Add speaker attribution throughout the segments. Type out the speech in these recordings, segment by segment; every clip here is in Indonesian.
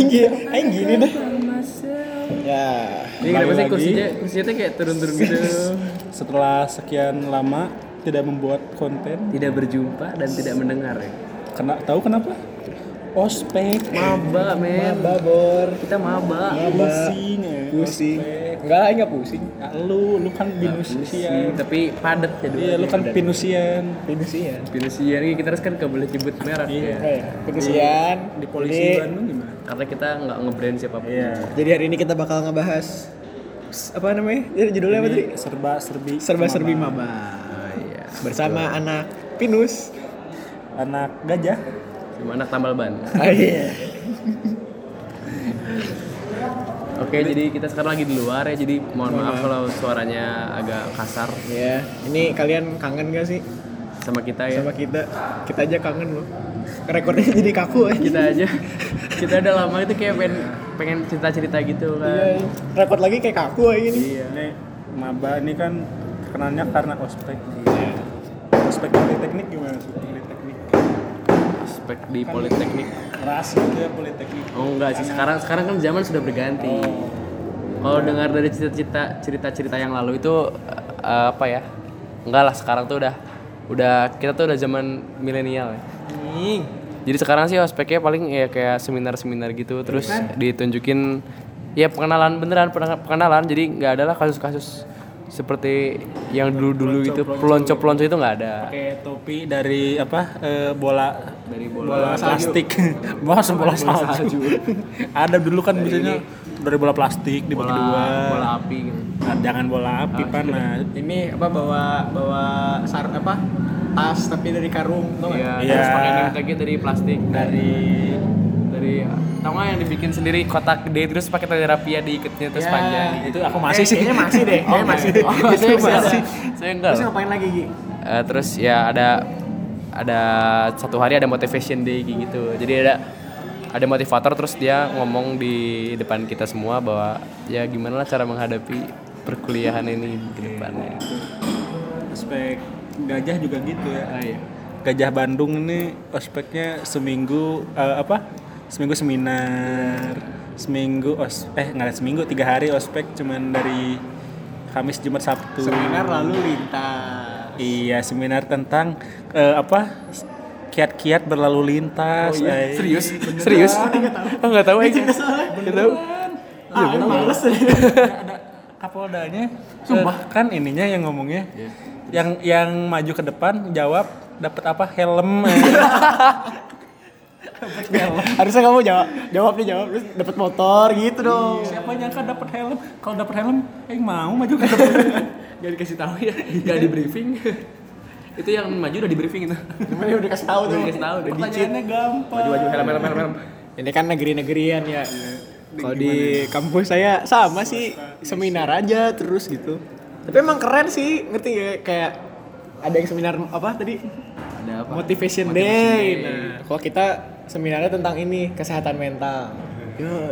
Speaker 1: aing aing gini deh ya
Speaker 2: Ini kenapa sih kursinya kursinya tuh kayak turun-turun gitu.
Speaker 3: Setelah sekian lama tidak membuat konten,
Speaker 2: Tidak berjumpa dan tidak mendengar ya.
Speaker 3: kena tahu kenapa? Ospek.
Speaker 2: Maba men.
Speaker 1: babor
Speaker 2: Kita maba.
Speaker 3: Pusing ya.
Speaker 1: pusing enggak enggak pusing
Speaker 3: Ah, lu lu kan pinusian.
Speaker 2: tapi padat ya
Speaker 3: Iya, lu kan pinusian.
Speaker 1: pinusian
Speaker 2: Pinusian ini kita harus kan gak boleh nyebut merek
Speaker 3: Iya.
Speaker 2: ya.
Speaker 1: pinusian
Speaker 3: Di polisi Bandung gimana?
Speaker 2: Karena kita nggak nge-brand siapa pun.
Speaker 3: Iya.
Speaker 1: jadi hari ini kita bakal ngebahas apa namanya jadi judulnya apa tadi
Speaker 3: Ini serba serbi
Speaker 1: serba serbi
Speaker 3: maba.
Speaker 1: maba
Speaker 2: Oh, iya.
Speaker 1: bersama anak pinus
Speaker 3: Anak gajah.
Speaker 2: Sama anak tambal ban.
Speaker 1: ah, iya
Speaker 2: Oke, jadi kita sekarang lagi di luar ya. Jadi mohon maaf kalau suaranya agak kasar
Speaker 1: ya ini kalian kangen gak sih
Speaker 2: sama kita ya.
Speaker 1: sama kita kita aja kangen loh rekornya jadi kaku aja
Speaker 2: Kita aja. Kita udah lama itu kayak pengen pengen cerita-cerita gitu
Speaker 1: iya
Speaker 2: kan.
Speaker 1: rekor lagi kayak kaku aja ini
Speaker 2: Iya.
Speaker 3: Ini maba ini kan kenalnya karena ospek.
Speaker 1: Iya.
Speaker 3: Ospek politeknik gimana sih? Politeknik.
Speaker 2: Spek di politeknik.
Speaker 3: Keras gitu ya politeknik.
Speaker 2: Oh enggak sih, sekarang sekarang kan zaman sudah berganti. Kalau dengar dari cerita-cerita cerita-cerita yang lalu itu eh, apa ya? Enggak lah, sekarang tuh udah udah kita tuh udah zaman milenial ya.
Speaker 1: Nih,
Speaker 2: Jadi sekarang sih ospeknya paling ya kayak seminar-seminar gitu, terus ditunjukin ya pengenalan beneran pengenalan. Jadi nggak ada lah kasus-kasus seperti yang dulu-dulu itu pelonco-pelonco itu nggak ada.
Speaker 3: Pakai topi dari apa? eh, bola
Speaker 2: Dari
Speaker 3: bola plastik. bola bola salju. Ada dulu kan biasanya dari bola plastik dibagi
Speaker 2: bola,
Speaker 3: dua.
Speaker 2: bola api gitu.
Speaker 3: Nah, jangan bola api panas.
Speaker 1: ini apa bawa bawa sar apa tas tapi dari karung nggak?
Speaker 2: Iya,
Speaker 3: Iya.
Speaker 2: terus pakai tag dari plastik
Speaker 3: Dari
Speaker 2: dari tau nggak yang dibikin sendiri kotak gede terus pakai tali rapia diikatnya terus
Speaker 1: Ya,
Speaker 2: panjang
Speaker 3: itu aku masih sih.
Speaker 1: kayaknya masih deh kayaknya masih deh
Speaker 2: oh,
Speaker 1: Itu
Speaker 2: saya enggak
Speaker 1: masih.
Speaker 2: saya enggak
Speaker 1: terus ngapain lagi Gi?
Speaker 2: Eh, terus ya ada ada satu hari ada motivation day gitu jadi ada ada motivator terus dia ngomong di depan kita semua bahwa ya gimana lah cara menghadapi perkuliahan ini ke depannya
Speaker 3: ospek gajah juga gitu ya.
Speaker 2: ah, iya.
Speaker 3: Gajah Bandung ini ospeknya seminggu eh, apa? Seminggu seminar, seminggu os eh nggak seminggu tiga hari ospek cuman dari Kamis Jumat Sabtu.
Speaker 1: seminar lalu lintas
Speaker 3: Iya seminar tentang eh, apa? Kiat-kiat berlalu lintas. eh.
Speaker 2: serius serius oh nggak tahu aja nggak tahu
Speaker 1: ah itu males
Speaker 3: ada Kapoldanya. Sumpah kan ininya yang ngomongnya. Yang yang maju ke depan jawab dapat apa? Helm. eh.
Speaker 1: harusnya kamu jawab jawabnya jawab terus dapat motor gitu dong
Speaker 3: Siapa nyangka dapat helm? Kalau dapat helm, eh mau maju ke depan.
Speaker 2: Gak dikasih tahu ya, gak di briefing. Itu yang maju udah di briefing itu.
Speaker 1: gimana udah kasih tahu tuh
Speaker 2: Udah dikasih tahu, udah.
Speaker 3: Pertanyaannya gampang.
Speaker 2: Maju maju helm helm helm
Speaker 1: ini kan negeri-negerian ya kalau di kampus saya sama sih seminar aja terus gitu tapi emang keren sih ngerti ya kayak ada yang seminar apa tadi
Speaker 2: Ada apa?
Speaker 1: motivation, day. Nah, kalau kita seminarnya tentang ini kesehatan mental. Yo,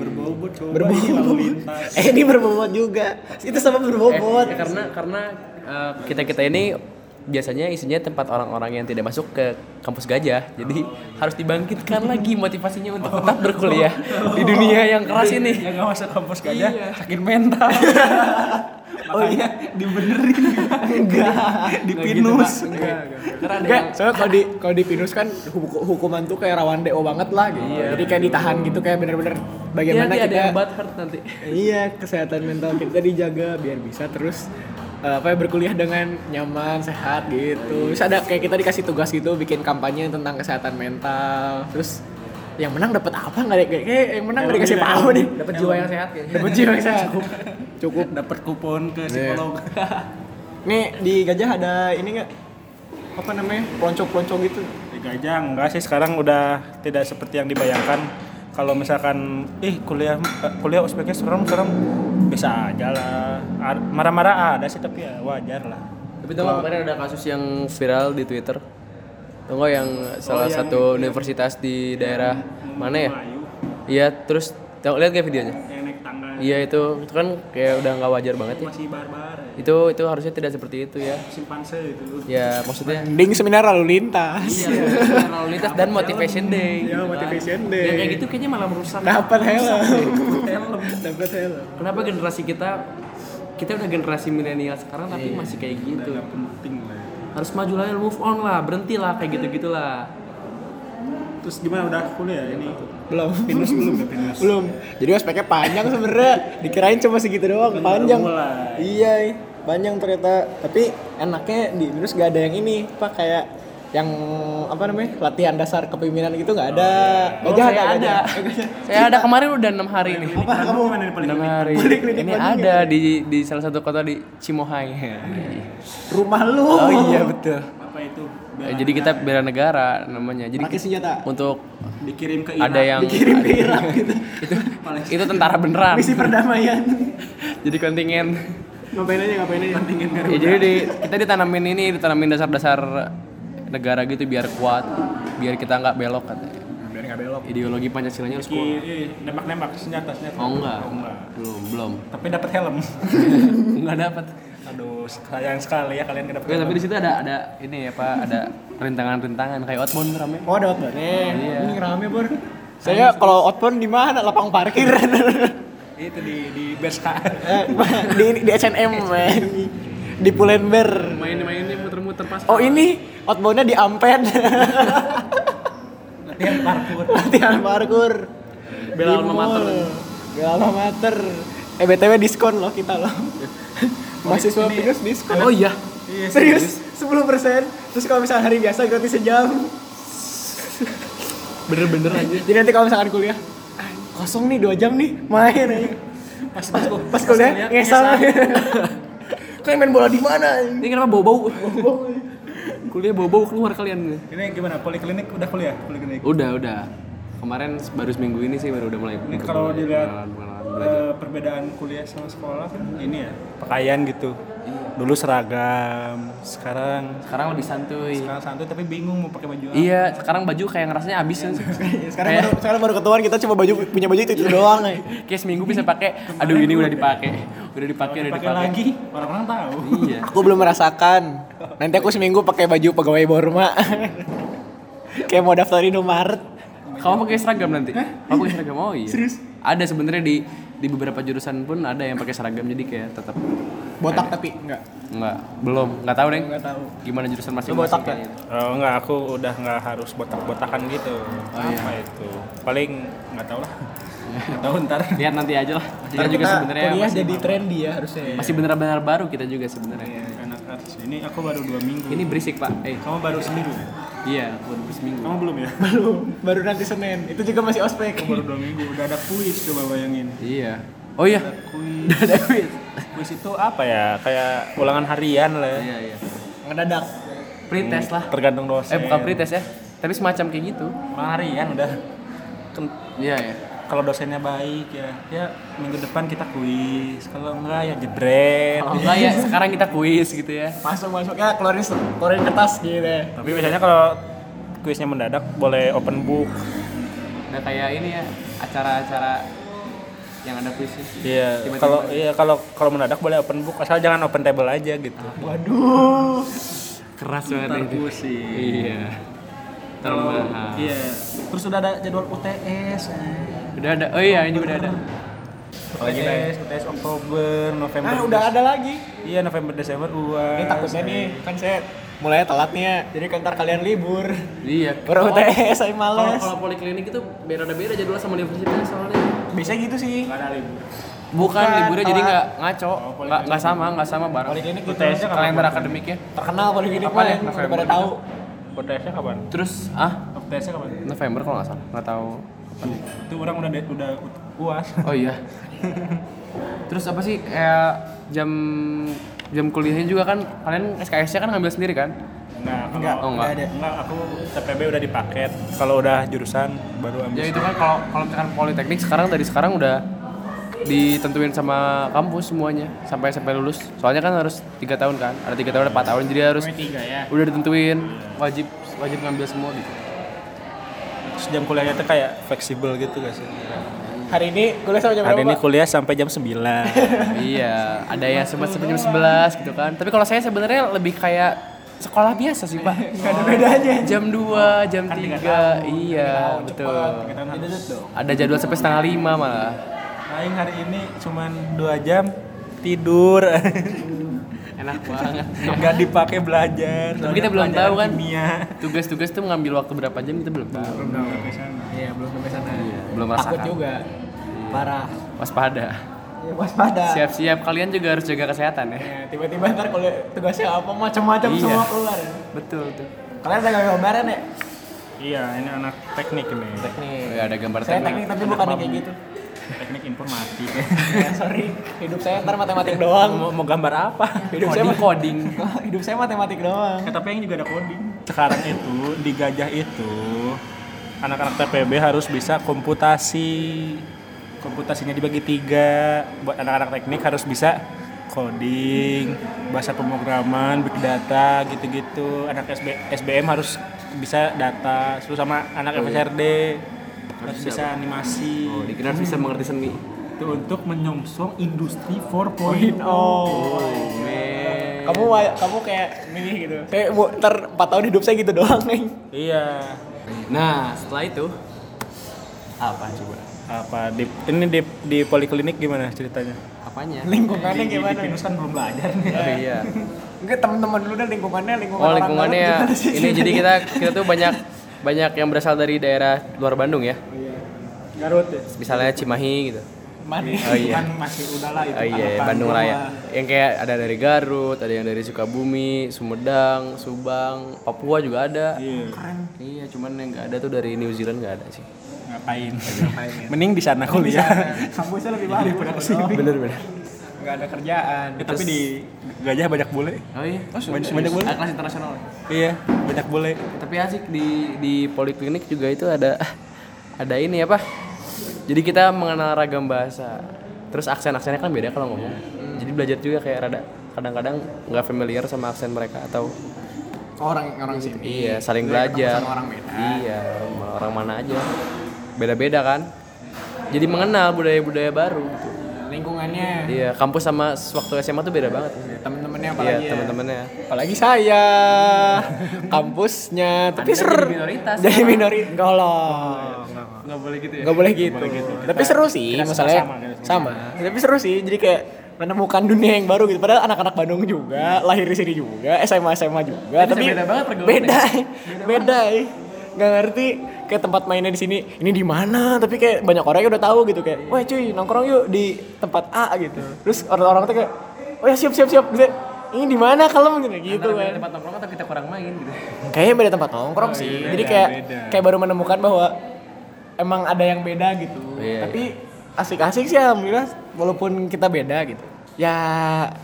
Speaker 3: berbobot coba ini
Speaker 1: berbobot.
Speaker 3: lintas.
Speaker 1: Eh ini berbobot juga. Itu sama berbobot.
Speaker 2: Eh, ya karena karena kita kita ini biasanya isinya tempat orang-orang yang tidak masuk ke kampus gajah jadi harus dibangkitkan lagi motivasinya untuk tetap berkuliah di dunia yang keras ini
Speaker 3: Yang nggak masuk kampus gajah,
Speaker 2: Iya.
Speaker 3: sakit mental. Makanya dibenerin.
Speaker 1: Enggak.
Speaker 3: Dipinus.
Speaker 2: enggak karena ada
Speaker 1: Enggak,
Speaker 2: yang
Speaker 1: soalnya kalau di kalau di Pinus kan huku- hukuman tuh kayak rawan DO banget lah gitu. Jadi kayak ditahan gitu kayak bener-bener
Speaker 2: Iya,
Speaker 1: bagaimana
Speaker 2: nanti ada
Speaker 1: kita
Speaker 2: yang bad heart nanti
Speaker 1: Iya, kesehatan mental kita dijaga biar bisa terus apa ya berkuliah dengan nyaman, sehat gitu. Terus ada kayak kita dikasih tugas gitu bikin kampanye tentang kesehatan mental. Terus yang menang dapat apa nggak deh? Kayak kayak yang menang nggak dikasih tahu deh.
Speaker 2: dapat jiwa yang sehat ya
Speaker 1: Dapat jiwa yang sehat. Cukup.
Speaker 3: Dapat kupon ke psikolog.
Speaker 1: Nih di gajah ada ini nggak? Apa namanya? Pelonco-pelonco gitu.
Speaker 3: Di gajah enggak sih sekarang udah tidak seperti yang dibayangkan. Kalau misalkan ih kuliah eh, kuliah ospeknya serem-serem bisa aja lah. Marah-marah ada sih tapi ya wajar lah.
Speaker 2: Tapi tau kemarin ada kasus yang viral di Twitter Tau nggak yang salah satu universitas di daerah mana ya? Iya, terus tau lihat kayak videonya?
Speaker 3: Yang naik tangga
Speaker 2: Iya itu, itu kan kayak udah nggak wajar banget ya.
Speaker 3: masih barbar. ya.
Speaker 2: itu itu harusnya tidak seperti itu ya
Speaker 3: simpanse itu
Speaker 2: ya maksudnya
Speaker 1: Mending seminar lalu lintas.
Speaker 2: iya lalu lintas dan motivation day
Speaker 1: Ya, motivation
Speaker 2: Ya,
Speaker 1: day.
Speaker 2: kayak gitu kayaknya malah merusak
Speaker 1: Dapat helm. Dapat helm.
Speaker 2: kenapa generasi kita kita udah generasi milenial sekarang tapi masih kayak gitu
Speaker 3: nggak penting lah ya.
Speaker 2: harus maju lah move on lah berhenti lah kayak gitu gitulah
Speaker 3: terus gimana udah kuliah ini
Speaker 1: Belum.
Speaker 3: pinus belum ya pinus
Speaker 1: Belum. Jadi ospeknya panjang sebenarnya. Dikirain cuma segitu doang, panjang.
Speaker 3: mulai.
Speaker 1: Iya, panjang ternyata. Tapi enaknya di Binus gak ada yang ini, apa kayak yang apa namanya latihan dasar kepemimpinan gitu nggak ada.
Speaker 2: oh,
Speaker 1: Gajah
Speaker 2: saya ada saya ada kemarin udah enam hari nih.
Speaker 1: Apa kamu?
Speaker 3: mana di
Speaker 2: enam hari. Ini ada di di salah satu kota di Cimohai.
Speaker 1: Rumah lu.
Speaker 2: oh iya betul.
Speaker 3: Apa itu?
Speaker 2: Eh, jadi kita bela negara namanya. Jadi
Speaker 1: Pakai senjata.
Speaker 2: untuk
Speaker 3: dikirim ke Irak.
Speaker 2: ada yang
Speaker 1: Dikirim ke Irak gitu.
Speaker 2: itu itu tentara beneran.
Speaker 1: Misi perdamaian.
Speaker 2: jadi kontingen.
Speaker 1: Ngapain aja ngapain aja. Pentingin
Speaker 2: ya, jadi di, kita ditanamin ini ditanamin dasar-dasar negara gitu biar kuat biar kita nggak belok katanya
Speaker 1: Biar nggak belok.
Speaker 2: ideologi pancasilanya harus kuat
Speaker 3: eh, nembak-nembak senjata senjata
Speaker 2: oh enggak
Speaker 3: Oh, enggak.
Speaker 2: belum belum
Speaker 3: tapi dapat helm
Speaker 2: nggak dapat
Speaker 3: aduh sayang sekali ya kalian dapat
Speaker 2: Oke, tapi di situ ada ada ini ya pak ada rintangan-rintangan kayak outbound rame
Speaker 1: Oh ada outbound
Speaker 2: Iya.
Speaker 1: Ini rame bor. Saya kalau outbound di mana? Lapang parkir.
Speaker 3: itu di di BSK
Speaker 1: Eh, di di SNM men. di Pull&Bear.
Speaker 2: main-mainnya muter-muter pas
Speaker 1: Oh ini outboundnya di Amped.
Speaker 3: latihan parkour
Speaker 1: Latihan parkur.
Speaker 2: Bela
Speaker 1: Di
Speaker 2: alma mater.
Speaker 1: Bela alma mater. Eh btw diskon loh kita loh. Mahasiswa
Speaker 3: ini
Speaker 1: Pinus diskon.
Speaker 2: oh iya
Speaker 3: iya
Speaker 1: Serius? 10% Terus kalau misalnya hari biasa gratis sejam
Speaker 2: bener-bener aja
Speaker 1: Jadi nanti kalau misalkan kuliah "Ah, Kosong nih 2 jam nih Main aja
Speaker 3: pas pas
Speaker 1: Pas kuliah ngesal Kalian main bola di mana?
Speaker 2: ini kenapa bau-bau kuliah bau-bau keluar kalian
Speaker 3: ini gimana? Poliklinik? Udah kuliah? Poliklinik.
Speaker 2: Udah udah. Kemarin baru seminggu ini sih baru udah mulai
Speaker 3: ini kalau dilihat
Speaker 2: pengalaman- pengalaman belajar.
Speaker 3: eh, perbedaan kuliah sama sekolah kan ini ya pakaian gitu dulu seragam sekarang
Speaker 2: sekarang lebih santuy.
Speaker 3: Sekarang santai tapi bingung mau pakai baju apa.
Speaker 2: Iya sekarang baju kayak ngerasanya habis. Kan
Speaker 1: Sekarang baru, sekarang baru ketuaan kita cuma baju punya baju itu, itu doang eh.
Speaker 2: kayak seminggu bisa pakai aduh ini udah dipakai udah dipakai udah
Speaker 3: pakai
Speaker 2: dipakai.
Speaker 3: lagi orang-orang tahu.
Speaker 2: Iya.
Speaker 1: Aku belum merasakan. Nanti aku seminggu pakai baju pegawai Borma. Kayak mau daftar Indomaret.
Speaker 2: Kamu pakai seragam nanti? Kamu pakai seragam? Oh iya. Serius? Ada sebenarnya di di beberapa jurusan pun ada yang pakai seragam jadi kayak tetap
Speaker 1: Botak tapi enggak
Speaker 2: nggak belum nggak tahu deh
Speaker 1: Enggak tahu
Speaker 2: gimana jurusan masing-masing
Speaker 1: botak
Speaker 2: kayaknya.
Speaker 3: Oh enggak, aku udah enggak harus botak-botakan gitu.
Speaker 2: iya.
Speaker 3: Apa itu? Paling enggak tahu lah. Enggak tahu ntar.
Speaker 2: lihat nanti aja lah kita juga sebenarnya
Speaker 1: kuliah
Speaker 2: masih,
Speaker 1: jadi trendy ya harusnya ya.
Speaker 2: masih benar-benar baru kita juga sebenarnya
Speaker 3: Anak arts. Ini aku baru dua minggu.
Speaker 2: ini berisik pak eh
Speaker 3: kamu baru seminggu.
Speaker 2: iya baru seminggu
Speaker 3: Kamu belum ya?
Speaker 1: Belum, baru nanti Senin Itu juga masih ospek
Speaker 3: Aku baru dua minggu. Udah ada kuis coba bayangin.
Speaker 2: iya oh iya
Speaker 3: Kuis.
Speaker 2: ada kuis
Speaker 3: kuis itu apa ya? Kayak ulangan harian lah. ya.
Speaker 2: iya iya
Speaker 1: Ngedadak
Speaker 2: pretest lah
Speaker 3: Tergantung dosen.
Speaker 2: eh bukan pretest ya tapi semacam kayak gitu
Speaker 3: Ulangan harian udah. Ken-
Speaker 2: iya ya
Speaker 3: Kalau dosennya baik ya, ya minggu depan kita kuis. Kalau enggak ya jebret.
Speaker 2: kalau enggak ya sekarang kita kuis gitu ya
Speaker 1: Masuk masuk ya keluarin keluarin kertas gitu ya
Speaker 3: Tapi biasanya kalau kuisnya mendadak boleh open book.
Speaker 2: udah kayak ini ya acara-acara yang ada kuisnya
Speaker 3: Iya, kalau iya kalau kalau mendadak boleh open book asal jangan open table aja gitu.
Speaker 1: Waduh.
Speaker 2: Keras banget itu
Speaker 3: pusing.
Speaker 2: iya. Terlalu
Speaker 3: Iya. Terus udah ada jadwal UTS.
Speaker 2: udah ada. Oh iya ini udah ada.
Speaker 3: UTS, UTS Oktober, November.
Speaker 1: Ah udah ada lagi.
Speaker 3: Iya, November Desember UAS.
Speaker 1: Ini takutnya nih kan saya mulai telatnya Jadi kan ntar kalian libur.
Speaker 2: Iya.
Speaker 1: Baru UTS saya
Speaker 2: kalau
Speaker 1: males.
Speaker 2: kalau poliklinik itu beda-beda jadwal sama universitas soalnya
Speaker 1: Biasanya gitu sih
Speaker 3: Enggak ada libur.
Speaker 2: bukan,
Speaker 1: Bukan,
Speaker 2: liburnya jadi nggak ngaco nggak nggak sama nggak sama bareng
Speaker 1: Poliklinik
Speaker 3: kapan?
Speaker 2: kalender akademiknya
Speaker 1: Terkenal poliklinik
Speaker 3: Apa ya?
Speaker 1: yang udah
Speaker 3: November.
Speaker 1: pada tahu
Speaker 3: UTS-nya kapan?
Speaker 2: terus ah
Speaker 3: UTS-nya kapan?
Speaker 2: November kalau nggak salah nggak tahu
Speaker 3: Itu orang udah udah UAS.
Speaker 2: oh iya terus apa sih kayak jam jam kuliahnya juga kan kalian SKS-nya kan ngambil sendiri kan
Speaker 3: Nah, kalau
Speaker 1: Enggak,
Speaker 2: Oh, enggak.
Speaker 1: ada
Speaker 3: Enggak, aku TPB udah dipaket. Kalau udah jurusan baru ambil.
Speaker 2: ya itu kan kalau kalau misalkan politeknik sekarang dari sekarang udah ditentuin sama kampus semuanya sampai sampai lulus soalnya kan harus tiga tahun kan ada tiga tahun ada empat tahun jadi harus
Speaker 3: tiga ya.
Speaker 2: udah ditentuin wajib wajib ngambil semua gitu
Speaker 3: Terus jam kuliahnya tuh kayak fleksibel gitu gak sih?
Speaker 1: Hari ini kuliah sampai jam
Speaker 3: Hari
Speaker 1: berapa?
Speaker 3: ini kuliah sampai jam 9.
Speaker 2: iya, ada yang sempat sampai jam 11 gitu kan. Tapi kalau saya sebenarnya lebih kayak sekolah biasa sih, Pak.
Speaker 1: Gak ada bedanya.
Speaker 2: Jam 2, jam 3. Iya, betul. Ada jadwal sampai setengah lima malah.
Speaker 3: Aing hari ini cuman 2 jam tidur.
Speaker 2: Enak banget.
Speaker 3: Enggak dipakai belajar.
Speaker 2: Tapi kita belum tahu kan. Tugas-tugas tuh mengambil waktu berapa jam kita belum tahu.
Speaker 1: Iya, belum sampai sana.
Speaker 2: belum
Speaker 1: Takut juga. Parah.
Speaker 2: Waspada.
Speaker 1: Ya, waspada.
Speaker 2: Siap-siap kalian juga harus jaga kesehatan ya.
Speaker 1: Ya, tiba-tiba ntar kalau tugasnya apa macam-macam
Speaker 2: Iya.
Speaker 1: semua keluar.
Speaker 2: Betul tuh.
Speaker 1: Kalian ada gambaran ya?
Speaker 3: Iya, ini anak teknik ini.
Speaker 1: Teknik.
Speaker 2: Oh, ya, ada gambar
Speaker 1: Saya
Speaker 2: teknik.
Speaker 1: teknik tapi bukan kayak gitu.
Speaker 3: Teknik informatik.
Speaker 1: Ya, sorry. Hidup saya ntar matematik doang.
Speaker 3: mau, mau gambar apa?
Speaker 1: Hidup saya
Speaker 2: Coding coding.
Speaker 1: Hidup saya matematik doang.
Speaker 3: Eh, tapi yang juga ada coding. Sekarang itu di Gajah itu anak-anak TPB harus bisa komputasi. Komputasinya dibagi tiga. Buat anak-anak teknik harus bisa coding, bahasa pemrograman, big data, gitu-gitu. Anak SB, SBM harus bisa data, terus sama anak FSRD harus bisa animasi.
Speaker 2: Oh, dikira harus bisa mengerti seni.
Speaker 3: Itu untuk menyongsong industri 4.0.
Speaker 1: Oh.
Speaker 2: Men.
Speaker 1: Kamu kamu kayak milih gitu. Saya mau ntar 4 tahun hidup saya gitu doang, Neng.
Speaker 3: Iya.
Speaker 2: Nah, setelah itu apa coba?
Speaker 3: Apa di ini di di poliklinik gimana ceritanya?
Speaker 2: Apanya?
Speaker 1: Lingkungannya
Speaker 3: Di-
Speaker 1: gimana?
Speaker 3: Di, Pinus kan belum belajar nih.
Speaker 2: Oh iya.
Speaker 1: Enggak teman-teman dulu dah lingkungannya lingkungan
Speaker 2: Oh lingkungannya ya. Ini jadi kita kita tuh banyak banyak yang berasal dari daerah luar Bandung ya.
Speaker 3: Garut ya.
Speaker 2: Misalnya Cimahi gitu.
Speaker 1: Mana?
Speaker 2: Oh iya.
Speaker 3: Kan masih udahlah itu.
Speaker 2: Oh iya, Bandung
Speaker 3: Bandung
Speaker 2: Raya.
Speaker 3: lah.
Speaker 2: Yang kayak ada dari Garut, ada yang dari Sukabumi, Sumedang, Subang, Papua juga ada.
Speaker 3: Iya.
Speaker 2: Iya, cuman yang nggak ada tuh dari New Zealand nggak ada sih.
Speaker 3: Ngapain? Mending di sana kuliah.
Speaker 1: Kampusnya lebih bagus daripada ke sini.
Speaker 2: Bener bener.
Speaker 1: Enggak ada kerjaan.
Speaker 3: Eh, tapi di Gajah banyak bule.
Speaker 2: Oh iya.
Speaker 3: Banyak, banyak bule.
Speaker 2: Kelas internasional.
Speaker 3: Iya, banyak bule.
Speaker 2: Tapi asik di di poliklinik juga itu ada ada ini apa? Jadi kita mengenal ragam bahasa. Terus aksen-aksennya kan beda kalau ngomong. Jadi belajar juga kayak rada kadang-kadang nggak familiar sama aksen mereka atau
Speaker 1: orang orang sini.
Speaker 2: iya saling belajar.
Speaker 1: sama orang beda.
Speaker 2: Iya, orang mana aja. Beda-beda kan. Jadi mengenal budaya-budaya baru gitu.
Speaker 1: Lingkungannya.
Speaker 2: Iya, kampus sama waktu SMA tuh beda banget.
Speaker 1: Temen-temennya
Speaker 2: Iya,
Speaker 1: apalagi ya.
Speaker 2: teman-temannya.
Speaker 1: Apalagi saya kampusnya, tapi
Speaker 2: Anda
Speaker 1: seru.
Speaker 2: jadi minoritas.
Speaker 1: Jadi minoritas. Enggak.
Speaker 2: Nggak boleh gitu ya.
Speaker 1: Nggak boleh gitu. Tapi seru sih masalahnya.
Speaker 3: sama, kita
Speaker 1: Sama. Tapi seru sih. Jadi kayak menemukan dunia yang baru gitu. Padahal anak-anak Bandung juga, lahir di sini juga, SMA SMA juga.
Speaker 2: Tapi
Speaker 1: Tapi
Speaker 2: beda banget pergaulannya.
Speaker 1: Beda. Beda. eh. Nggak ngerti kayak tempat mainnya di sini. Ini di mana? Tapi kayak banyak orang yang udah tahu gitu kayak, "Wah, cuy, nongkrong yuk di tempat A gitu." Terus orang-orang tuh kayak, "Oh ya siap siap siap." Gitu. Ini di mana kalau gitu gitu kan.
Speaker 2: tempat nongkrong atau kita kurang main gitu.
Speaker 1: Kayaknya beda tempat nongkrong sih. Jadi kayak kayak baru menemukan bahwa emang ada yang beda gitu.
Speaker 2: Iya,
Speaker 1: Tapi asik-asik sih alhamdulillah walaupun kita beda gitu. Ya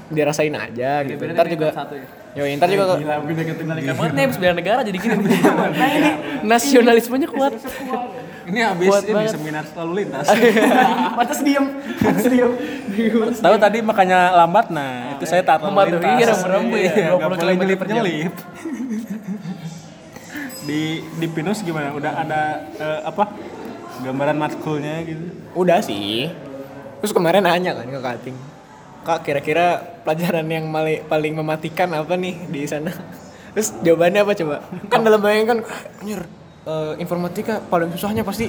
Speaker 1: dirasain aja gitu. Ntar juga
Speaker 2: satu ya.
Speaker 1: Yo, ntar juga
Speaker 2: Gila, beda ketinggalan banget nih habis bela negara jadi gini. nah ini nasionalismenya kuat.
Speaker 3: Ini habis
Speaker 2: Kuat
Speaker 3: ini
Speaker 2: banget.
Speaker 3: seminar lalu lintas.
Speaker 1: Pantas diem. Pantas diem.
Speaker 3: Tahu tadi makanya lambat nah, itu saya taat lalu lintas.
Speaker 2: ya,
Speaker 3: Iya,
Speaker 2: 20
Speaker 3: nggak boleh
Speaker 2: kilometer per jam.
Speaker 3: nyelip-nyelip. di di Pinus gimana? Udah ada eh, apa? Gambaran matkulnya gitu.
Speaker 1: Udah sih. Terus kemarin nanya kan ke Kating. Kak kira-kira pelajaran yang mali- paling mematikan apa nih di sana? Terus jawabannya apa coba? Kan dalam bayangan kan, anjir, eh, informatika paling susahnya pasti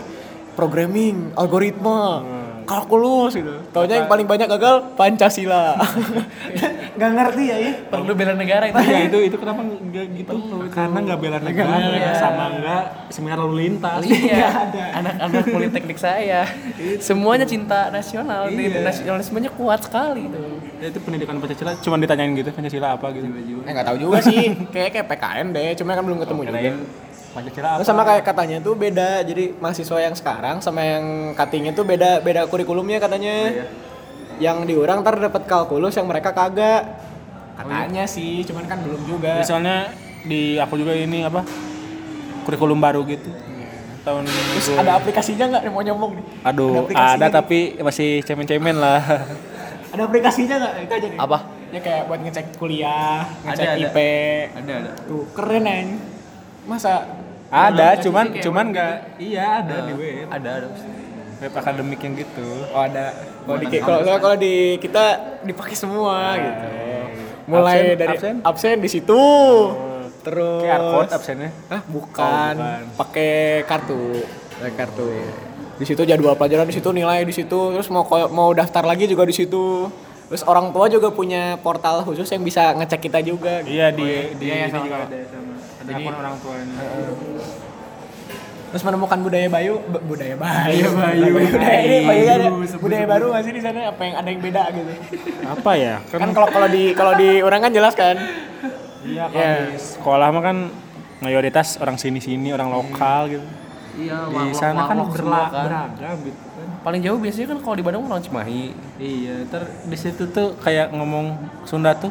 Speaker 1: programming, algoritma, kalkulus gitu. Taunya yang paling banyak gagal Pancasila. Gak ngerti ya ya.
Speaker 2: Perlu bela negara itu.
Speaker 3: Iya itu itu kenapa nggak gitu? Karena nggak bela negara sama nggak seminar lalu lintas.
Speaker 2: Iya, anak-anak politeknik saya semuanya cinta nasional, nasionalismenya kuat sekali tuh.
Speaker 3: Ya, itu pendidikan Pancasila cuma ditanyain gitu Pancasila apa gitu.
Speaker 1: Eh nggak tahu juga sih. Kayak kayak PKN deh, cuma kan belum ketemu juga.
Speaker 3: Pancasila apa?
Speaker 1: Sama kayak katanya tuh beda. Jadi mahasiswa yang sekarang sama yang cuttingnya tuh beda beda kurikulumnya katanya. Yang di orang ntar dapat kalkulus yang mereka kagak. Katanya sih, cuman kan belum juga.
Speaker 3: Misalnya di aku juga ini apa? Kurikulum baru gitu. Tahun
Speaker 1: Terus
Speaker 3: dua-
Speaker 1: ada aplikasinya nggak yang mau nyambung nih?
Speaker 3: Aduh, ada
Speaker 1: nih.
Speaker 3: tapi masih cemen-cemen lah.
Speaker 1: Ada aplikasinya nggak? Itu aja nih.
Speaker 2: Apa?
Speaker 1: Ya kayak buat ngecek kuliah, ngecek
Speaker 2: Ada, ada.
Speaker 1: IP.
Speaker 2: Ada ada.
Speaker 1: Tuh keren neng. Masa
Speaker 3: ada, cuman cuman nggak. Iya ada di web.
Speaker 2: Ada ada.
Speaker 3: Web akademik yang gitu
Speaker 1: Oh ada. Kalau di kalau kalau di kita dipakai semua gitu. Mulai
Speaker 3: Absen-
Speaker 1: dari
Speaker 3: absen?
Speaker 1: absen, di situ. Terus
Speaker 3: QR code absennya
Speaker 1: Hah, bukan.
Speaker 3: Oh, bukan.
Speaker 1: Pakai kartu. Pakai kartu. Di situ jadwal pelajaran di situ, nilai di situ, terus mau mau daftar lagi juga di situ. Terus orang tua juga punya portal khusus yang bisa ngecek kita juga. gitu.
Speaker 3: iya di di
Speaker 2: Iya, iya,
Speaker 3: ini
Speaker 2: sama,
Speaker 3: juga
Speaker 2: sama.
Speaker 3: ada sama ada
Speaker 1: Jadi-
Speaker 3: orang tuanya
Speaker 1: Terus menemukan budaya Bayu, b- budaya Bayu,
Speaker 2: Bayu.
Speaker 1: budaya ini Bayu ada
Speaker 2: Bayu, sebut-
Speaker 1: budaya baru nggak sih di sana? Apa yang ada yang beda gitu?
Speaker 3: apa ya
Speaker 1: Kan kalau kalau di kalau di orang kan jelas kan.
Speaker 3: iya
Speaker 1: Iya.
Speaker 3: di sekolah mah kan mayoritas orang sini sini orang lokal gitu
Speaker 2: Iya,
Speaker 3: di sana kan berla- beragam gitu kan
Speaker 2: Paling jauh biasanya kan kalau di Bandung orang Cimahi.
Speaker 3: iya ter di situ tuh kayak ngomong Sunda tuh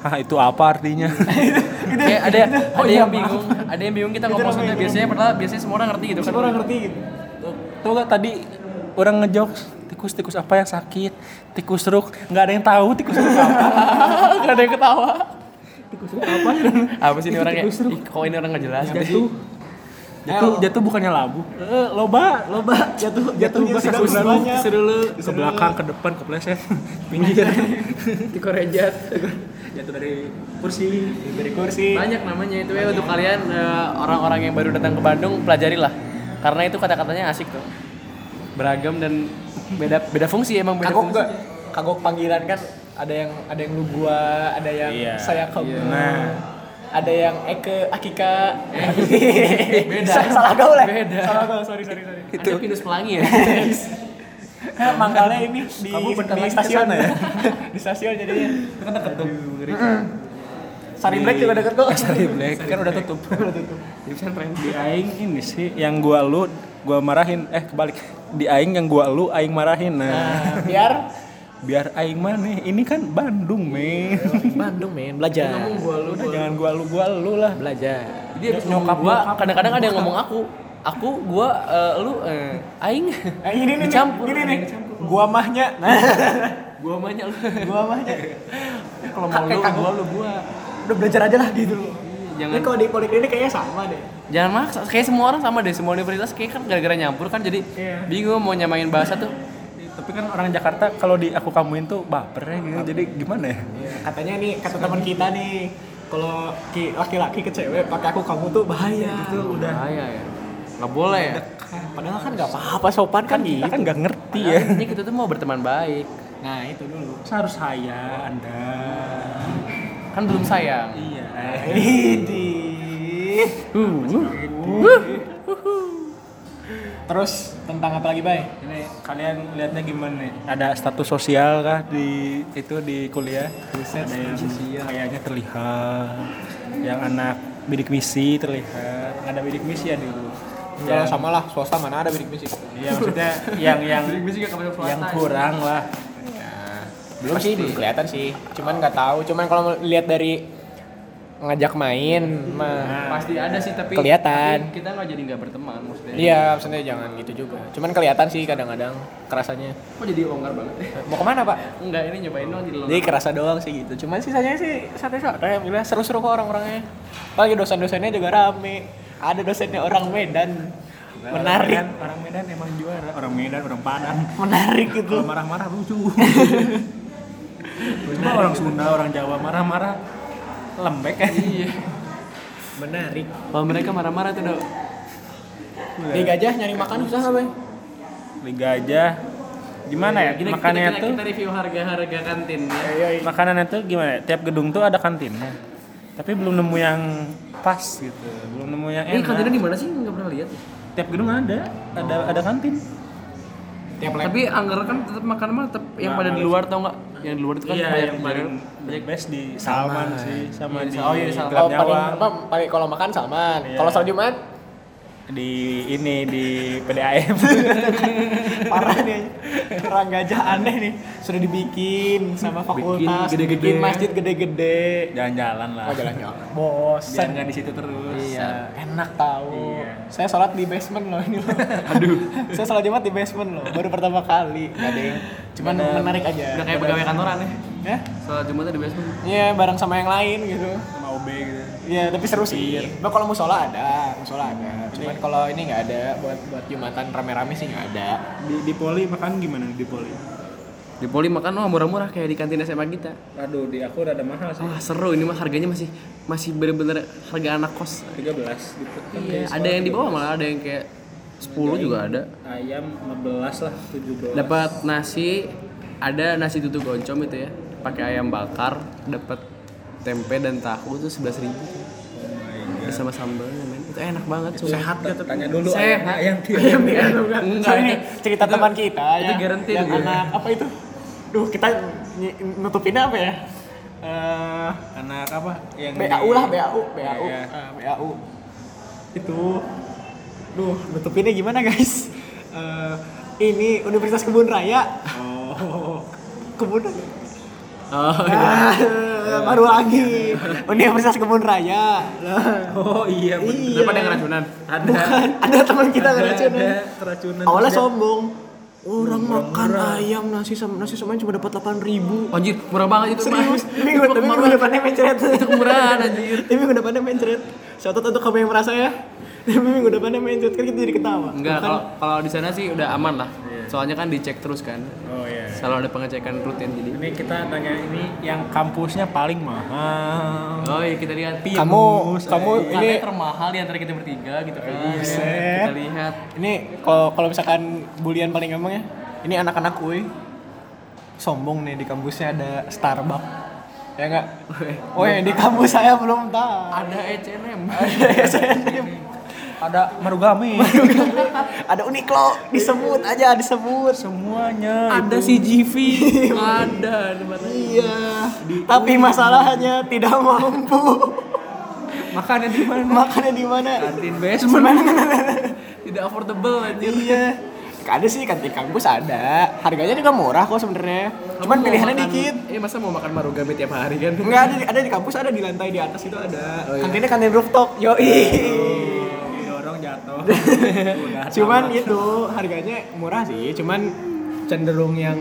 Speaker 3: Hah itu apa artinya?
Speaker 2: Kayak ada ada yang bingung, ada yang bingung kita ngomong Sunda biasanya padahal biasanya semua orang ngerti gitu kan.
Speaker 1: orang ngerti gitu.
Speaker 3: tuh, tuh gak tadi orang ngejokes tikus tikus apa yang sakit tikus ruk nggak ada yang tahu tikus ruk apa
Speaker 1: Gak ada yang ketawa.
Speaker 3: tikus ruk apa
Speaker 2: Apa sih ini orangnya? Kok ini orang nggak jelas gitu.
Speaker 3: Jatuh jatuh jatuh bukannya labu eh, loba loba jatuh jatuh
Speaker 1: Jatuhnya
Speaker 3: pas
Speaker 1: sudah
Speaker 3: tikus ruk
Speaker 1: banyak.
Speaker 2: Dulu
Speaker 3: ke belakang ke depan kepleset pinggir
Speaker 2: di Korejat.
Speaker 3: jatuh dari kursi
Speaker 1: Dari kursi.
Speaker 2: Banyak namanya itu ya untuk kalian eh, orang-orang yang baru datang ke Bandung pelajarilah. Karena itu kata-katanya asik tuh. Beragam dan beda beda fungsi emang beda
Speaker 1: Kagok
Speaker 2: fungsi.
Speaker 1: Kagok panggilan kan ada yang ada yang lu gua, ada yang
Speaker 3: Iya.
Speaker 1: saya kamu.
Speaker 3: Nah.
Speaker 1: Ada yang Eke Akika.
Speaker 2: Beda.
Speaker 1: Sa- Salah gaul ya?
Speaker 2: Beda.
Speaker 1: Salah gaul, sorry sorry sorry.
Speaker 2: Ada pinus pelangi ya.
Speaker 1: Mangkalnya ini di,
Speaker 3: Kamu bentar
Speaker 1: di stasiun
Speaker 3: ya?
Speaker 1: di stasiun jadinya.
Speaker 3: kan deket tuh
Speaker 1: Sari Black juga deket kok.
Speaker 3: Sari Black kan udah tutup
Speaker 1: Udah tutup.
Speaker 2: Di
Speaker 3: aing ini sih yang gua lu gua marahin eh kebalik di aing yang gua lu aing marahin nah
Speaker 1: Nah, biar
Speaker 3: biar aing mana ini kan Bandung men
Speaker 1: Bandung men belajar.
Speaker 3: udah jangan gua lu gua lu lah
Speaker 1: Belajar.
Speaker 2: Jadi abis nyokap gua kadang-kadang ada yang ngomong aku. Aku, gua, eh, lu, eh, aing.
Speaker 1: Eh, ini nih,
Speaker 2: Dicampur.
Speaker 1: Gini nih. Gua mahnya. Nah,
Speaker 2: Gua banyak lu.
Speaker 1: gua mahnya.
Speaker 2: Kalau mau lu, gua lu gua.
Speaker 1: Udah belajar aja lah gitu.
Speaker 2: Jangan
Speaker 1: Ini kalau di poliklinik kayaknya sama deh.
Speaker 2: jangan maksa. Kayak semua orang sama deh, semua universitas kayak kan gara-gara nyampur kan jadi
Speaker 1: Iya.
Speaker 2: bingung mau nyamain bahasa tuh.
Speaker 3: Tapi kan orang Jakarta kalau di aku kamuin tuh baper ya gitu jadi gimana ya
Speaker 1: Katanya nih kata teman kita nih kalau ki- laki-laki ke cewek pakai aku kamu tuh bahaya. Itu udah.
Speaker 2: Bahaya ya. Nggak boleh ya.
Speaker 1: Padahal kan nggak apa-apa sopan kan
Speaker 3: kita
Speaker 1: gitu.
Speaker 3: kan nggak ngerti ya
Speaker 2: Ini kita tuh mau berteman baik.
Speaker 1: Nah, itu dulu.
Speaker 3: harus saya anda
Speaker 2: Kan belum sayang.
Speaker 3: iya
Speaker 1: Ini.
Speaker 2: Uh,
Speaker 1: Terus tentang apa lagi, Bay?
Speaker 3: ini kalian lihatnya gimana nih ada status sosial kah di itu di kuliah ada yang kayaknya terlihat yang anak bidik misi terlihat ada bidik misi ya dulu
Speaker 1: Ya,
Speaker 3: yang,
Speaker 1: sama lah, swasta mana ada bidik misi.
Speaker 3: iya maksudnya yang yang
Speaker 2: juga kebanyakan swasta.
Speaker 3: yang kurang lah
Speaker 1: Belum sih, belum kelihatan sih. Cuman nggak tahu. Cuman kalau lihat dari ngajak main mah
Speaker 2: Pasti ada sih tapi
Speaker 1: Kelihatan.
Speaker 2: tapi kita nggak jadi nggak berteman maksudnya.
Speaker 1: Iya, maksudnya jangan gitu juga. Cuman kelihatan sih kadang-kadang kerasanya.
Speaker 2: Kok jadi longgar banget?
Speaker 1: Mau ke mana pak?
Speaker 2: Enggak, ini nyobain doang jadi longgar.
Speaker 1: Jadi kerasa doang sih gitu. Cuman sisanya sih santai-santai. Bila seru-seru kok orang-orangnya. Apalagi dosen-dosennya juga rame. Ada dosennya orang Medan. Menarik.
Speaker 3: Medan, orang Medan emang juara orang Medan orang Padang
Speaker 1: Menarik gitu.
Speaker 3: kalau marah-marah lucu Cuma orang Sunda orang Jawa marah-marah lembek kan
Speaker 2: Iya.
Speaker 1: Menarik.
Speaker 2: Kalau mereka marah-marah tuh, Dok.
Speaker 1: Di gajah nyari makan susah nggak, Bang?
Speaker 3: Liga aja gimana ya
Speaker 2: Kita,
Speaker 3: makanannya
Speaker 2: kita, kita,
Speaker 3: tuh
Speaker 2: kita review harga-harga kantin ya.
Speaker 1: Iya, iya.
Speaker 3: makanannya tuh gimana ya? tiap gedung tuh ada kantinnya tapi belum nemu yang pas gitu belum nemu yang
Speaker 2: Ini
Speaker 3: enak
Speaker 2: kantinnya di mana sih? Enggak pernah lihat.
Speaker 3: tiap gedung ada ada ada kantin
Speaker 1: Tiap.
Speaker 2: Tapi anggaran kan tetap makanan mah tetap yang
Speaker 3: Nah,
Speaker 2: pada di luar tau nggak? Yang di luar itu kan
Speaker 3: iya
Speaker 2: banyak
Speaker 3: yang paling
Speaker 2: banyak
Speaker 3: best di Salman sih sama
Speaker 2: Iya,
Speaker 3: di
Speaker 2: oh iya, di Salman.
Speaker 1: Oh, paling, apa, paling kalau makan salman.
Speaker 3: Iya.
Speaker 1: Kalau sholat Jumat
Speaker 3: di ini di PDAM
Speaker 1: parah nih. Orang gajah aneh nih. Sudah dibikin sama fakultas
Speaker 2: gede-gede.
Speaker 1: bikin masjid gede-gede.
Speaker 3: Jalan-jalan lah.
Speaker 1: Oh jalan-jalan
Speaker 3: biar
Speaker 1: bosan
Speaker 3: nggak di situ terus.
Speaker 1: Iya. Enak tahu.
Speaker 3: Iya.
Speaker 1: saya sholat di basement loh ini loh. Aduh. Saya sholat jumat di basement loh. Baru pertama kali. Nggak ada yang cuman
Speaker 3: ada-
Speaker 1: menarik aja
Speaker 2: Udah kayak pegawai kantoran ya.
Speaker 1: ya
Speaker 2: Soal Jumatnya di basement.
Speaker 1: iya bareng sama yang lain gitu
Speaker 3: sama OB gitu.
Speaker 1: Iya, tapi seru sih. Nah, kalau musola ada, musola ada. Cuman kalau ini nggak ada buat buat jumatan rame-rame sih nggak ada.
Speaker 3: Di, di poli makan gimana di poli?
Speaker 2: Di poli makan wah murah-murah kayak di kantin SMA kita.
Speaker 3: Aduh, di aku rada mahal sih.
Speaker 2: Wah seru ini mah harganya masih masih bener-bener harga anak kos.
Speaker 3: 13 gitu.
Speaker 2: Iya, ada yang di bawah malah ada yang kayak 10 juga ada.
Speaker 3: Ayam 15 lah, 17.
Speaker 2: Dapat nasi, ada nasi tutu goncom itu ya, pakai ayam bakar, dapat tempe dan tahu itu sebelas ribu. Bersama sambalnya men, itu enak banget. sumpah.
Speaker 3: Sehat tuh? Tanya dulu
Speaker 2: Sehat.
Speaker 3: ayam.
Speaker 1: Ayam dia enggak. Ini
Speaker 2: itu-
Speaker 1: cerita
Speaker 2: itu-
Speaker 1: teman kita
Speaker 2: itu
Speaker 1: ya.
Speaker 2: guaranteed
Speaker 1: yang
Speaker 2: gitu.
Speaker 1: anak apa itu? Duh, kita ny- nutupinnya apa ya? Eh,
Speaker 3: Anak apa? Yang
Speaker 1: BAU lah, BAU, BAU,
Speaker 3: Iya.
Speaker 1: Ah, BAU. Itu, duh, nutupinnya gimana guys? Eh, ini Universitas Kebun Raya.
Speaker 3: Oh.
Speaker 1: Kebun
Speaker 2: Oh,
Speaker 1: Ah, baru lagi Universitas Kebun Raya.
Speaker 3: Oh iya bener.
Speaker 1: Iya.
Speaker 2: Kenapa ada yang keracunan?
Speaker 3: Ada.
Speaker 1: Bukan, ada teman kita keracunan.
Speaker 3: ada keracunan.
Speaker 1: Awalnya sombong. Orang makan ayam nasi sama nasi sama cuma dapat 8 ribu.
Speaker 2: Anjir, murah banget itu.
Speaker 1: Serius, tapi gue tapi minggu depannya mencret.
Speaker 2: Itu kemurahan anjir.
Speaker 1: Tapi minggu depannya mencret. Shoutout untuk kamu yang merasa ya. Tapi minggu depannya mencret kan kita jadi ketawa.
Speaker 2: Enggak, kalau kalau di sana sih udah aman lah. Soalnya kan dicek terus kan.
Speaker 3: Oh iya.
Speaker 2: Selalu ada pengecekan rutin jadi.
Speaker 3: Ini kita nanya ini yang kampusnya paling mahal.
Speaker 2: Oh iya kita lihat.
Speaker 1: kamu kamu ini
Speaker 2: Katanya termahal di antara kita bertiga gitu kan.
Speaker 1: Buset.
Speaker 2: Kita lihat.
Speaker 1: ini kalau kalau misalkan bulian paling gampang ya. Ini anak-anak gue sombong nih di kampusnya ada Starbucks. Ya enggak? Woi, di kampus saya belum tahu.
Speaker 2: Ada H&M.
Speaker 1: Ada SNM.
Speaker 3: Ada Marugame.
Speaker 1: ada Uniqlo disebut aja disebut
Speaker 3: Semuanya.
Speaker 2: Ada CGV. ada di mana?
Speaker 1: iya tapi masalahnya tidak mampu
Speaker 3: Makannya di mana?
Speaker 1: makannya di mana
Speaker 2: Kantin basement. Tidak affordable anjir.
Speaker 1: iya ada sih kantin kampus ada harganya juga murah kok sebenarnya cuman pilihannya
Speaker 2: makan-
Speaker 1: dikit
Speaker 2: Iya masa mau makan marugame tiap hari kan?
Speaker 1: Enggak ada di, ada di kampus ada di lantai di atas itu ada
Speaker 2: Oh, iya.
Speaker 1: kantinnya kantin rooftop yoi
Speaker 3: Dorong jatuh.
Speaker 1: Cuman itu harganya murah sih cuman cenderung yang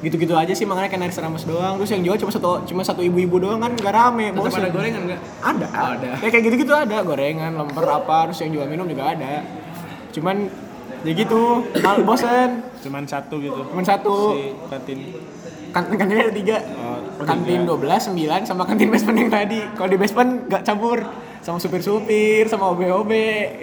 Speaker 1: gitu-gitu aja sih makanya kayak nari seramas doang terus yang jual cuma satu cuma satu ibu-ibu doang kan gak rame
Speaker 2: Tetap
Speaker 1: bosen.
Speaker 2: ada gorengan enggak?
Speaker 1: ada
Speaker 2: Oh, ada.
Speaker 1: ya kayak gitu-gitu ada gorengan lemper apa terus yang jual minum juga ada cuman ya gitu mal bosen
Speaker 3: Cuman satu gitu.
Speaker 1: cuman satu
Speaker 3: Si kantin.
Speaker 1: kantin kantinnya ada tiga
Speaker 3: Oh,
Speaker 1: kantin 12, 9 sama kantin basement yang tadi kalau di basement gak campur sama supir-supir sama OB-OB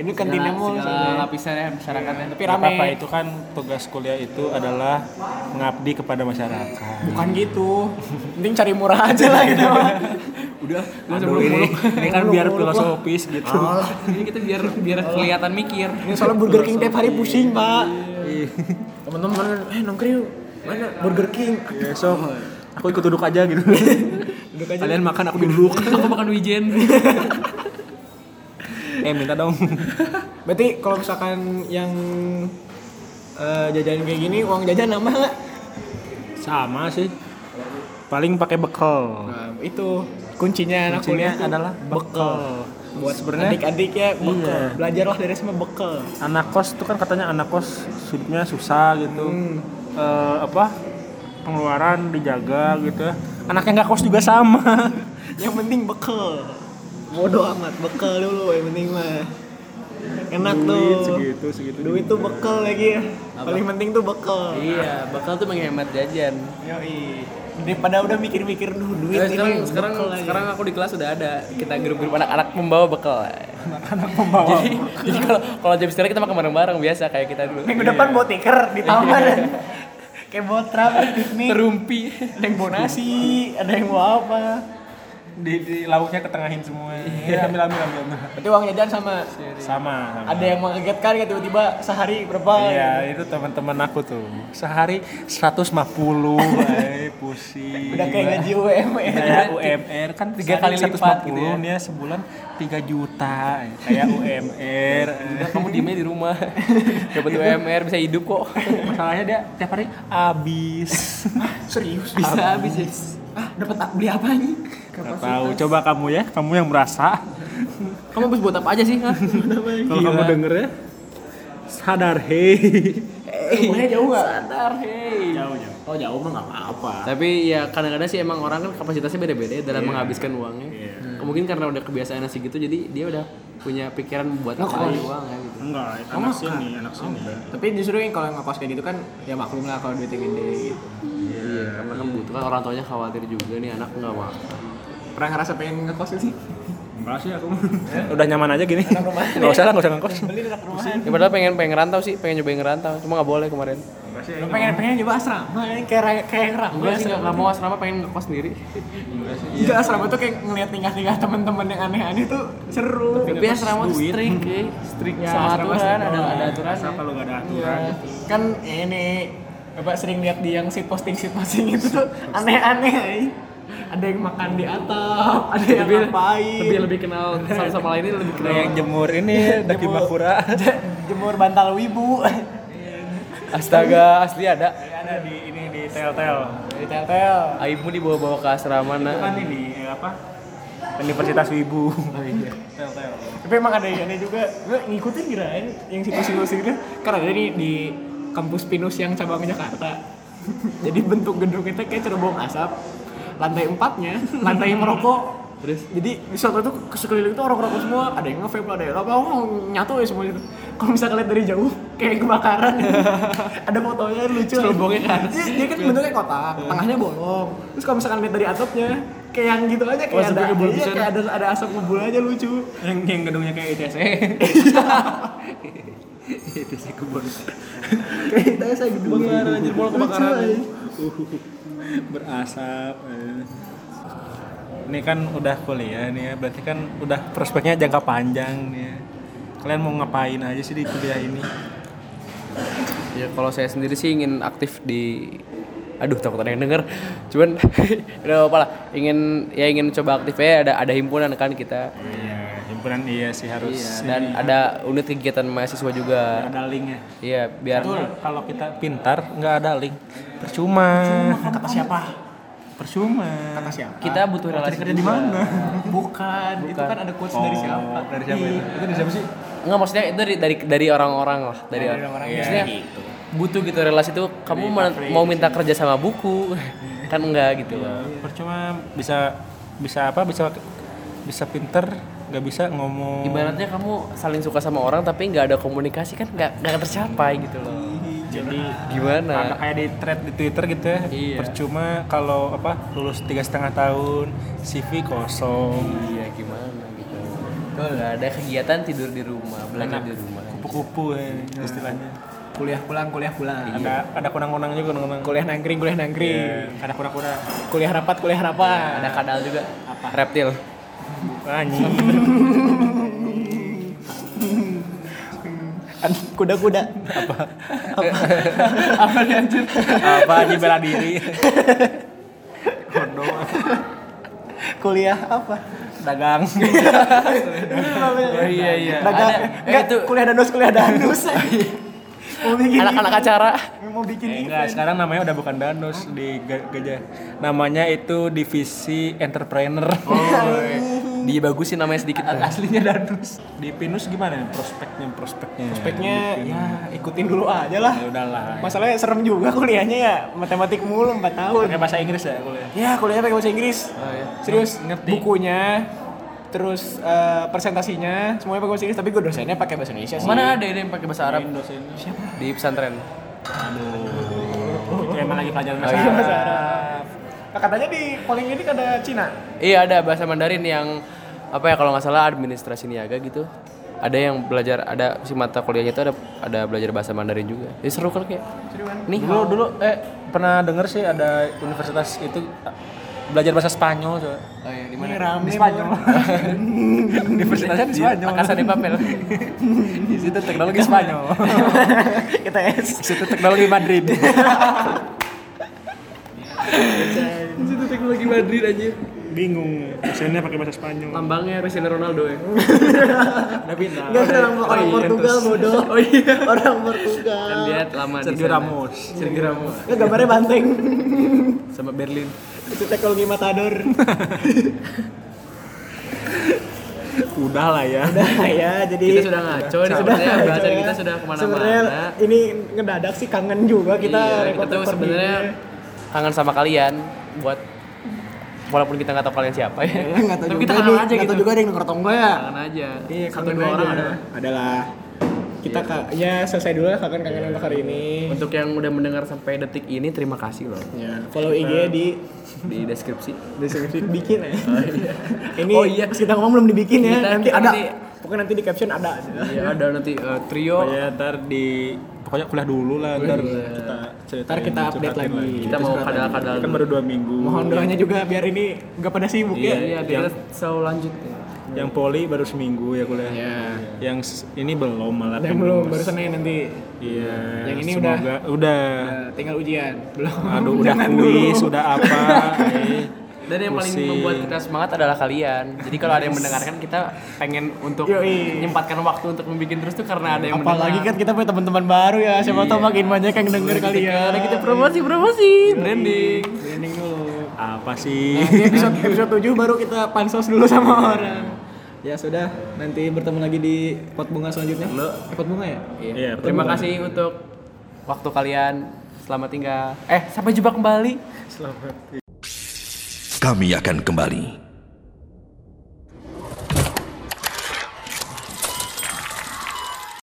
Speaker 1: ini kantinnya mau
Speaker 2: segala lapisan masyarakatnya.
Speaker 1: tapi rame
Speaker 3: apa-apa itu kan tugas kuliah itu adalah mengabdi kepada masyarakat.
Speaker 1: bukan gitu penting cari murah aja lah gitu
Speaker 2: Udah,
Speaker 3: Aduh, ini, ini kan biar filosofis gitu.
Speaker 2: Ini kita biar biar kelihatan mikir.
Speaker 1: ini soalnya Burger King tiap hari pusing pak teman-teman eh nongkrong yuk mana Burger King
Speaker 3: Ya, so, aku ikut duduk aja gitu.
Speaker 1: duduk aja
Speaker 3: Kalian makan aku duduk.
Speaker 2: Aku makan wijen.
Speaker 3: Eh minta dong.
Speaker 1: berarti kalau misalkan yang eh, jajan kayak gini uang jajan nambah nggak
Speaker 3: Sama sih. Paling pakai bekal.
Speaker 1: nah, itu kuncinya anak
Speaker 3: Kuncinya
Speaker 1: kuliah
Speaker 3: adalah bekal.
Speaker 1: buat
Speaker 3: Sebenarnya-
Speaker 1: adik-adik ya bekal
Speaker 3: Iya.
Speaker 1: belajarlah dari semua bekal
Speaker 3: Anak kos itu kan katanya anak kos hidupnya susah gitu.
Speaker 1: Hmm.
Speaker 3: Eh, apa? Pengeluaran dijaga gitu. Anaknya nggak kos juga sama.
Speaker 1: yang penting bekal bodoh amat bekal dulu yang penting mah enak
Speaker 3: Duit
Speaker 1: tuh
Speaker 3: segitu segitu.
Speaker 1: duit tuh bekal lagi ya paling penting tuh bekal
Speaker 2: iya, bakal tuh menghemat jajan.
Speaker 1: Yoi. Daripada udah mikir-mikir duh duit
Speaker 2: sekarang
Speaker 1: ini
Speaker 2: sekarang
Speaker 1: bekal lagi.
Speaker 2: sekarang aku di kelas udah ada kita grup-grup anak-anak membawa bekal.
Speaker 3: anak pembawa.
Speaker 2: Jadi jadi kalau kalau jam istirahat kita makan bareng-bareng biasa kayak kita dulu.
Speaker 1: minggu depan bawa tiker di taman kayak bawa trap piknik
Speaker 2: Terumpi.
Speaker 1: ada yang bawa nasi ada yang bawa apa
Speaker 3: di, di lauknya ketengahin semua. Iya, ambil ambil ambil. ambil.
Speaker 1: berarti uang jajan sama
Speaker 3: Sama, sama.
Speaker 1: ada yang mengagetkan ya tiba-tiba sehari berapa
Speaker 3: Iya, itu teman-teman aku tuh. Sehari 150, ay, pusing.
Speaker 1: udah kayak gaji UMR
Speaker 3: Kayak UMR kan
Speaker 2: Tiga kali
Speaker 3: sehari
Speaker 2: lipat
Speaker 3: 150,
Speaker 2: gitu ya.
Speaker 3: dia sebulan 3 juta. Kayak UMR.
Speaker 2: Udah kamu diemnya di rumah. Dapat UMR bisa hidup kok.
Speaker 3: Masalahnya dia tiap hari habis.
Speaker 1: serius
Speaker 2: Bisa habis ya.
Speaker 1: Ah dapat beli apa nih
Speaker 3: Gak tahu, coba kamu ya, kamu yang merasa.
Speaker 2: Kamu habis buat apa aja sih? Hah?
Speaker 3: Kalau kamu denger ya, sadar hei.
Speaker 1: eh rumahnya jauh nggak
Speaker 2: Sadar, hei.
Speaker 3: Jauh jauh.
Speaker 1: oh jauh mah nggak apa-apa
Speaker 2: Tapi ya kadang-kadang sih emang orang kan kapasitasnya beda-beda dalam menghabiskan uangnya. mungkin karena udah kebiasaan nasi gitu jadi dia udah punya pikiran buat cari uang ya
Speaker 3: Enggak, anak sini, anak sini.
Speaker 1: Tapi justru yang kalau ngekos kayak gitu kan ya maklum lah kalau duitnya gede gitu.
Speaker 2: iya karena kan butuh kan orang tuanya khawatir juga nih anak nggak makan
Speaker 1: Pernah ngerasa pengen ngekos sih?
Speaker 3: Enggak sih aku. Udah nyaman aja gini.
Speaker 1: rumah.
Speaker 3: Enggak usah lah, enggak usah ngekos.
Speaker 1: Beli dekat rumahan.
Speaker 2: ya padahal pengen pengen ngerantau sih pengen nyobain ngerantau cuma nggak boleh kemarin
Speaker 1: Lu pengen pengen coba asrama ini kayak kayak ngerang.
Speaker 2: enggak sih nggak nggak mau asrama pengen ngekos sendiri
Speaker 1: Iya asrama tuh kayak ngeliat tingkah-tingkah teman-teman yang aneh-aneh tuh seru.
Speaker 2: tapi asrama tuh strict ya strict
Speaker 1: Ya,
Speaker 2: sama
Speaker 1: asrama
Speaker 2: aturan ada ada aturan
Speaker 3: kalau enggak ada
Speaker 1: Iya.
Speaker 3: aturan.
Speaker 1: Kan ini Bapak sering lihat di yang sit posting sit posting itu tuh aneh-aneh. ay. Ada yang makan di atap, ada yang ngapain.
Speaker 2: lebih lebih kenal satu sama lain ini lebih
Speaker 3: Ada
Speaker 2: kenal
Speaker 3: yang jemur ini daki bakura.
Speaker 1: Jemur bantal wibu.
Speaker 2: Astaga asli ada
Speaker 3: ada di ini di tel-tel.
Speaker 1: Di tel-tel.
Speaker 2: Aibmu dibawa-bawa ke asrama
Speaker 3: Itu kan
Speaker 2: nah
Speaker 3: ini eh, apa? Universitas Wibu.
Speaker 2: oh, iya.
Speaker 3: Tel-tel.
Speaker 1: Tapi emang ada yang aneh juga. Gue ngikutin kirain yang situs-situs itu kan ada nih di kampus Pinus yang cabang Jakarta. Jadi bentuk gedung itu kayak cerobong asap. Lantai empatnya, lantai merokok.
Speaker 2: Terus?
Speaker 1: Jadi di suatu itu sekeliling itu orang rokok semua, ada yang nge-vape, ada yang apa, oh nyatu ya semua itu. Kalau misalnya lihat dari jauh, kayak kebakaran. ada fotonya lucu.
Speaker 2: Cerobongnya atas.
Speaker 1: Iya, dia kan bentuknya kotak, tengahnya bolong. Terus kalau misalkan lihat dari atapnya, kayak yang gitu aja,
Speaker 2: Oh,
Speaker 1: kayak ada,
Speaker 2: sampai ngebul
Speaker 1: iya, kayak ada ada asap ngebul aja lucu.
Speaker 3: Yang yang gedungnya kayak ITC.
Speaker 2: itu sih kebun
Speaker 1: kayak itu saya gedung
Speaker 2: Kebakaran, anjir, bola kebakaran.
Speaker 3: berasap eh. ini kan udah kuliah nih ya berarti kan udah prospeknya jangka panjang nih ya. Kalian mau ngapain aja sih di kuliah ini?
Speaker 2: Ya kalau saya sendiri sih ingin aktif di aduh takut ada yang denger. Cuman udah apa lah ingin ya ingin coba aktif ya ada ada himpunan kan kita.
Speaker 3: Iya himpunan iya sih harus
Speaker 2: Iya, dan ada unit kegiatan mahasiswa juga.
Speaker 3: Ada linknya.
Speaker 2: Iya biar
Speaker 3: Betul, kalau kita pintar nggak ada link. Percuma
Speaker 1: kata siapa
Speaker 3: percuma.
Speaker 1: Kata siapa?
Speaker 2: Kita butuh relasi
Speaker 3: kerja di mana?
Speaker 1: Bukan, itu kan ada quotes dari siapa?
Speaker 3: Dari siapa itu? Itu dari siapa sih?
Speaker 2: Enggak maksudnya itu dari dari dari orang-orang lah. Dari
Speaker 1: Dari
Speaker 2: orang.
Speaker 1: orang-orang,
Speaker 2: Maksudnya
Speaker 1: iya, gitu.
Speaker 2: butuh gitu relasi itu kamu ma- mau minta kerja sama buku? Kan enggak gitu. Loh.
Speaker 3: percuma bisa bisa apa? Bisa bisa pinter nggak bisa ngomong.
Speaker 2: Ibaratnya kamu saling suka sama orang tapi nggak ada komunikasi kan nggak nggak tercapai gitu loh.
Speaker 3: Jadi ada
Speaker 2: Gimana?
Speaker 3: kayak di thread di Twitter gitu ya.
Speaker 2: Iya.
Speaker 3: percuma kalau apa lulus tiga setengah tahun CV kosong.
Speaker 2: Iya gimana gitu. Tuh nggak ada kegiatan tidur di rumah, belajar di rumah.
Speaker 3: kupu-kupu ya istilahnya.
Speaker 1: Kuliah pulang kuliah pulang.
Speaker 3: Ada ada kunang-kunang juga kunang-kunang.
Speaker 1: Kuliah nangkring kuliah nangkring.
Speaker 3: Iya, ada kura-kura.
Speaker 1: Kuliah rapat kuliah rapat.
Speaker 2: Ada kadal juga. Reptil.
Speaker 3: anjing
Speaker 1: kuda-kuda.
Speaker 3: Apa? Nih anjir apa anjing bela diri?
Speaker 1: Kuliah apa?
Speaker 3: Dagang.
Speaker 2: Oh iya iya.
Speaker 1: Dagang, enggak,
Speaker 2: eh, itu
Speaker 1: kuliah danus kuliah danus. Mau bikin
Speaker 2: anak-anak acara.
Speaker 1: mau bikin
Speaker 3: Eh, enggak, sekarang namanya udah bukan Danus di Ga- Gajah. Namanya itu divisi entrepreneur.
Speaker 2: Dibagusin namanya sedikit.
Speaker 3: Aslinya Danus. Di Pinus gimana nih prospeknya prospeknya?
Speaker 1: speknya ya ikutin dulu aja lah
Speaker 3: Ya udahlah.
Speaker 1: masalahnya serem juga kuliahnya ya matematik mulu 4 tahun
Speaker 3: Pakai bahasa Inggris ya kuliah.
Speaker 1: ya kuliahnya pakai bahasa Inggris
Speaker 2: Oh, iya.
Speaker 1: serius
Speaker 3: Ngerti.
Speaker 1: bukunya terus eh, presentasinya semuanya pakai bahasa Inggris tapi gue dosennya pakai bahasa Indonesia sih
Speaker 2: Mana ada yang pakai bahasa Arab
Speaker 3: dosen.
Speaker 2: di pesantren?
Speaker 3: Aduh. Itu emang lagi pelajaran
Speaker 2: Oh,
Speaker 3: bahasa
Speaker 2: iya.
Speaker 1: bahasa
Speaker 3: Arab.
Speaker 1: Nah, katanya di paling ini ada Cina
Speaker 2: Iya ada bahasa Mandarin yang apa ya kalau nggak salah administrasi niaga gitu. Ada yang belajar ada si mata kuliahnya itu ada ada belajar bahasa Mandarin juga. Jadi seru kan kayak. Nih
Speaker 3: Dulu dulu eh pernah denger sih ada universitas itu belajar bahasa Spanyol coba.
Speaker 2: Oh iya, di mana?
Speaker 1: rame
Speaker 3: Di Spanyol. Universitasnya di Spanyol.
Speaker 2: Makassar di Papel.
Speaker 3: Di situ teknologi Spanyol.
Speaker 1: kita es
Speaker 3: Di situ teknologi Madrid.
Speaker 2: Di situ teknologi Madrid anjir.
Speaker 3: Bingung. Dosennya pakai bahasa Spanyol.
Speaker 2: Lambangnya Cristiano Ronaldo ya.
Speaker 3: Tapi nah.
Speaker 1: Enggak orang orang
Speaker 2: iya,
Speaker 1: Portugal bodoh
Speaker 2: Oh iya.
Speaker 1: orang Portugal
Speaker 2: Kan dia lama di
Speaker 3: Sergio. Ramos.
Speaker 2: Sergio Ramos
Speaker 1: Enggak gambarnya banteng
Speaker 2: sama Berlin.
Speaker 1: itu teknologi matador
Speaker 3: Udah lah ya.
Speaker 1: Udah ya, jadi
Speaker 2: Kita sudah ngaco nih sebenarnya bahasan
Speaker 1: ngaco
Speaker 2: kita sudah ke mana-mana.
Speaker 1: Sebenarnya ini ngedadak sih kangen juga kita
Speaker 2: iya, kita tuh sebenarnya kangen sama kalian buat walaupun kita nggak tahu kalian siapa ya.
Speaker 1: Ya, nggak tahu
Speaker 2: Tapi
Speaker 1: juga
Speaker 2: kita kangen aja gitu.
Speaker 1: juga ada yang atau enggak ya.
Speaker 2: Kangen aja.
Speaker 1: Iya,
Speaker 2: Satu
Speaker 1: kangen
Speaker 2: dua orang ada.
Speaker 1: Adalah kita kak ya selesai dulu lah kangen kangen untuk hari ini.
Speaker 2: Untuk yang udah mendengar sampai detik ini terima kasih loh
Speaker 1: Ya, follow IG di
Speaker 2: di deskripsi.
Speaker 1: deskripsi bikin ya. Ini
Speaker 2: Oh iya.
Speaker 1: pas kita ngomong belum dibikin ya.
Speaker 2: Kita
Speaker 1: Nanti ada.
Speaker 2: nanti-
Speaker 1: Pokoknya nanti di caption ada.
Speaker 2: Iya ada nanti eh, trio.
Speaker 3: Pokoknya ntar di pokoknya kuliah dulu lah ntar kita ceritain,
Speaker 1: Ntar kita update
Speaker 3: curhatin
Speaker 1: lagi.
Speaker 2: Kita mau kadal-kadal
Speaker 3: kan baru dua minggu
Speaker 1: Mohon doanya juga biar ini nggak pada sibuk
Speaker 2: Iya,
Speaker 1: ya.
Speaker 2: iya biar selalu lanjut.
Speaker 3: yang poli baru seminggu ya kuliah
Speaker 1: Iya.
Speaker 3: yang ini belum malah
Speaker 1: yang belum baru Senin nanti.
Speaker 3: iya
Speaker 1: Yang ini
Speaker 3: semoga udah
Speaker 1: Nah, tinggal ujian. Belum.
Speaker 3: aduh udah kuis udah apa eh.
Speaker 2: Dan yang paling
Speaker 3: Pusing.
Speaker 2: membuat kita semangat adalah kalian. Jadi kalau ada yang mendengarkan kita pengen untuk
Speaker 1: Yoi.
Speaker 2: menyempatkan waktu untuk membuat terus tuh karena ada yang
Speaker 1: Apalagi kan
Speaker 2: mendengar.
Speaker 1: kita punya teman-teman baru ya. Siapa tahu makin banyak yang denger kali ya.
Speaker 2: Karena kita promosi promosi branding.
Speaker 1: Branding dulu.
Speaker 3: apa sih
Speaker 1: Nanti episode episode 7 baru kita pansos dulu sama orang. Ya sudah, nanti bertemu lagi di pot bunga selanjutnya.
Speaker 2: Lo.
Speaker 1: Eh, pot bunga ya?
Speaker 3: Iya,
Speaker 2: Terima
Speaker 3: betul.
Speaker 2: kasih untuk waktu kalian. Selamat tinggal. Eh, sampai jumpa kembali.
Speaker 3: Selamat
Speaker 4: Kami akan kembali